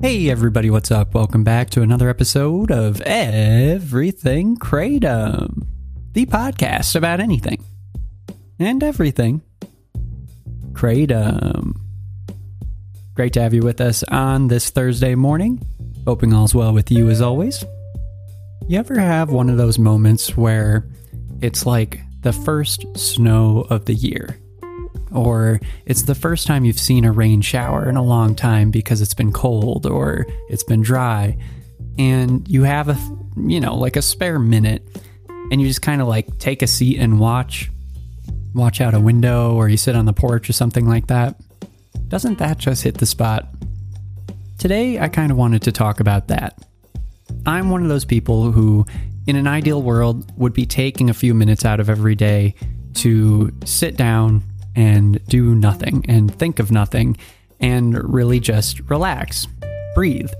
Hey everybody, what's up? Welcome back to another episode of Everything Kratom, the podcast about anything and everything Kratom. Great to have you with us on this Thursday morning. Hoping all's well with you as always. You ever have one of those moments where it's like the first snow of the year? Or it's the first time you've seen a rain shower in a long time because it's been cold or it's been dry. And you have a, you know, like a spare minute and you just kind of like take a seat and watch, watch out a window or you sit on the porch or something like that. Doesn't that just hit the spot? Today, I kind of wanted to talk about that. I'm one of those people who, in an ideal world, would be taking a few minutes out of every day to sit down and do nothing and think of nothing and really just relax, breathe.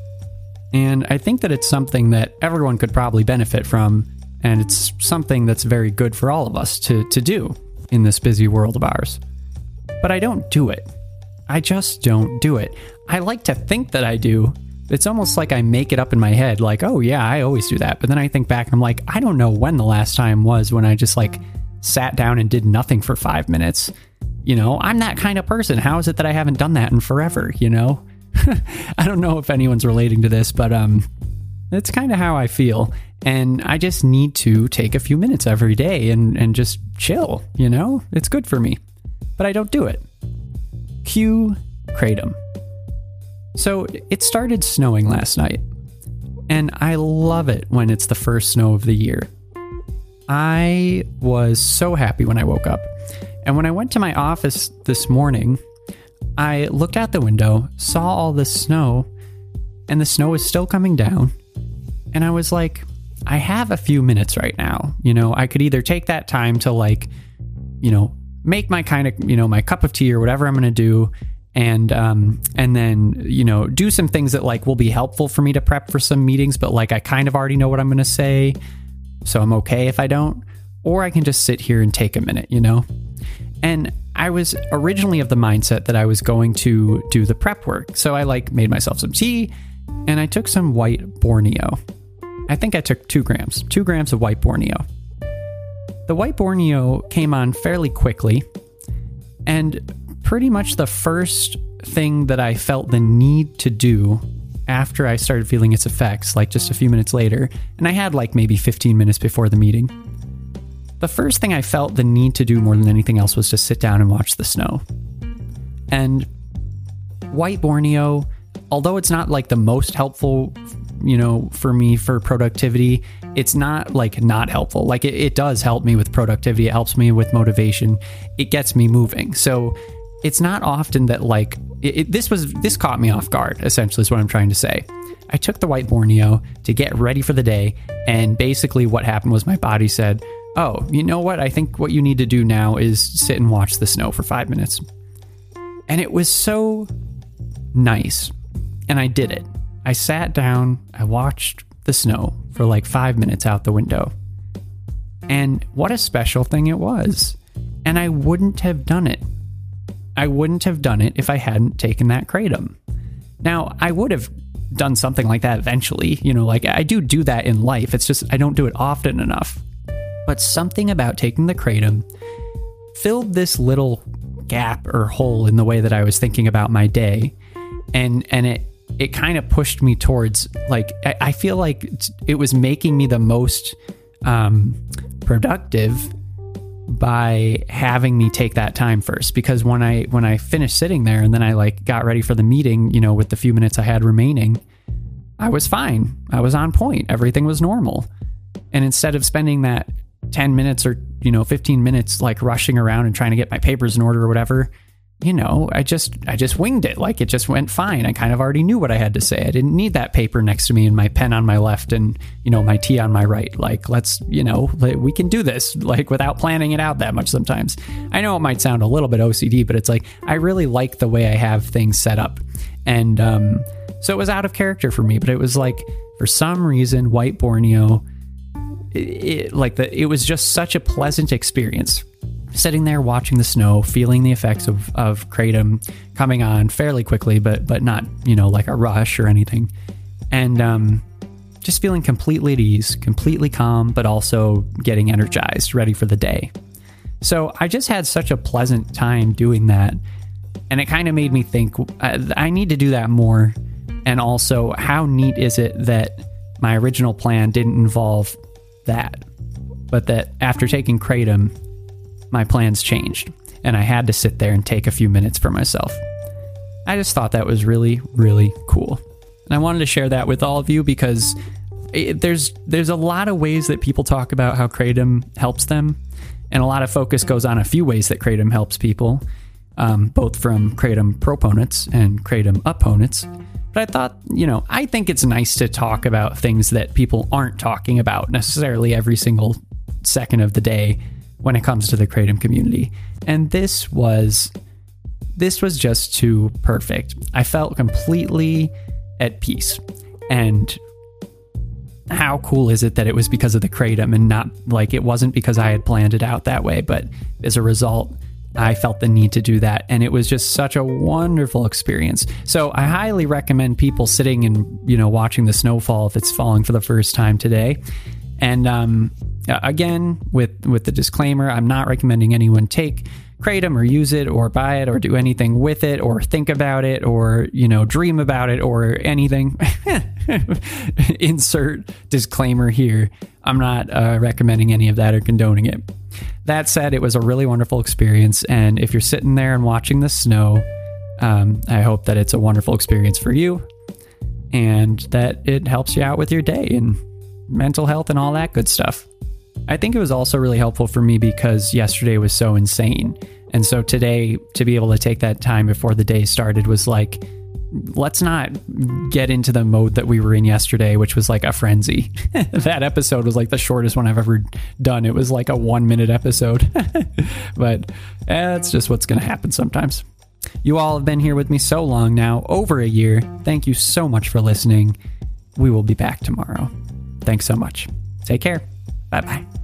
And I think that it's something that everyone could probably benefit from, and it's something that's very good for all of us to, to do in this busy world of ours. But I don't do it. I just don't do it. I like to think that I do. It's almost like I make it up in my head, like, oh yeah, I always do that. But then I think back and I'm like, I don't know when the last time was when I just like sat down and did nothing for five minutes. You know, I'm that kind of person. How is it that I haven't done that in forever? You know, I don't know if anyone's relating to this, but um, that's kind of how I feel. And I just need to take a few minutes every day and, and just chill. You know, it's good for me, but I don't do it. Cue Kratom. So it started snowing last night, and I love it when it's the first snow of the year. I was so happy when I woke up. And when I went to my office this morning, I looked out the window, saw all the snow, and the snow was still coming down. And I was like, I have a few minutes right now. You know, I could either take that time to like, you know, make my kind of, you know, my cup of tea or whatever I'm going to do and um and then, you know, do some things that like will be helpful for me to prep for some meetings, but like I kind of already know what I'm going to say, so I'm okay if I don't, or I can just sit here and take a minute, you know. And I was originally of the mindset that I was going to do the prep work. So I like made myself some tea and I took some white Borneo. I think I took two grams, two grams of white Borneo. The white Borneo came on fairly quickly, and pretty much the first thing that I felt the need to do after I started feeling its effects, like just a few minutes later, and I had like maybe 15 minutes before the meeting. The first thing I felt the need to do more than anything else was to sit down and watch the snow. And white Borneo, although it's not like the most helpful you know, for me for productivity, it's not like not helpful. Like it, it does help me with productivity. It helps me with motivation. It gets me moving. So it's not often that like it, it, this was this caught me off guard. Essentially, is what I'm trying to say. I took the white Borneo to get ready for the day, and basically what happened was my body said, "Oh, you know what? I think what you need to do now is sit and watch the snow for five minutes." And it was so nice, and I did it. I sat down, I watched the snow for like five minutes out the window. And what a special thing it was. And I wouldn't have done it. I wouldn't have done it if I hadn't taken that kratom. Now, I would have done something like that eventually. You know, like I do do that in life. It's just I don't do it often enough. But something about taking the kratom filled this little gap or hole in the way that I was thinking about my day. And and it it kind of pushed me towards like I, I feel like it was making me the most um, productive by having me take that time first because when I when I finished sitting there and then I like got ready for the meeting, you know, with the few minutes I had remaining, I was fine. I was on point. Everything was normal. And instead of spending that 10 minutes or, you know, 15 minutes like rushing around and trying to get my papers in order or whatever, you know, I just I just winged it. Like it just went fine. I kind of already knew what I had to say. I didn't need that paper next to me and my pen on my left and, you know, my tea on my right. Like let's, you know, we can do this like without planning it out that much sometimes. I know it might sound a little bit OCD, but it's like I really like the way I have things set up. And um so it was out of character for me, but it was like for some reason white Borneo it, like the it was just such a pleasant experience sitting there watching the snow, feeling the effects of, of Kratom coming on fairly quickly, but but not, you know, like a rush or anything. And um, just feeling completely at ease, completely calm, but also getting energized, ready for the day. So I just had such a pleasant time doing that. And it kind of made me think I, I need to do that more. And also, how neat is it that my original plan didn't involve that, but that after taking Kratom, my plans changed, and I had to sit there and take a few minutes for myself. I just thought that was really, really cool. And I wanted to share that with all of you because it, there's there's a lot of ways that people talk about how kratom helps them, and a lot of focus goes on a few ways that kratom helps people, um, both from kratom proponents and kratom opponents. But I thought, you know, I think it's nice to talk about things that people aren't talking about necessarily every single second of the day when it comes to the kratom community. And this was this was just too perfect. I felt completely at peace. And how cool is it that it was because of the kratom and not like it wasn't because I had planned it out that way, but as a result, I felt the need to do that. And it was just such a wonderful experience. So I highly recommend people sitting and, you know, watching the snowfall if it's falling for the first time today. And um, again, with with the disclaimer, I'm not recommending anyone take kratom or use it or buy it or do anything with it or think about it or you know dream about it or anything. Insert disclaimer here. I'm not uh, recommending any of that or condoning it. That said it was a really wonderful experience and if you're sitting there and watching the snow um, i hope that it's a wonderful experience for you and that it helps you out with your day and mental health and all that good stuff I think it was also really helpful for me because yesterday was so insane. And so today, to be able to take that time before the day started was like, let's not get into the mode that we were in yesterday, which was like a frenzy. that episode was like the shortest one I've ever done. It was like a one minute episode. but eh, that's just what's going to happen sometimes. You all have been here with me so long now, over a year. Thank you so much for listening. We will be back tomorrow. Thanks so much. Take care. 拜拜。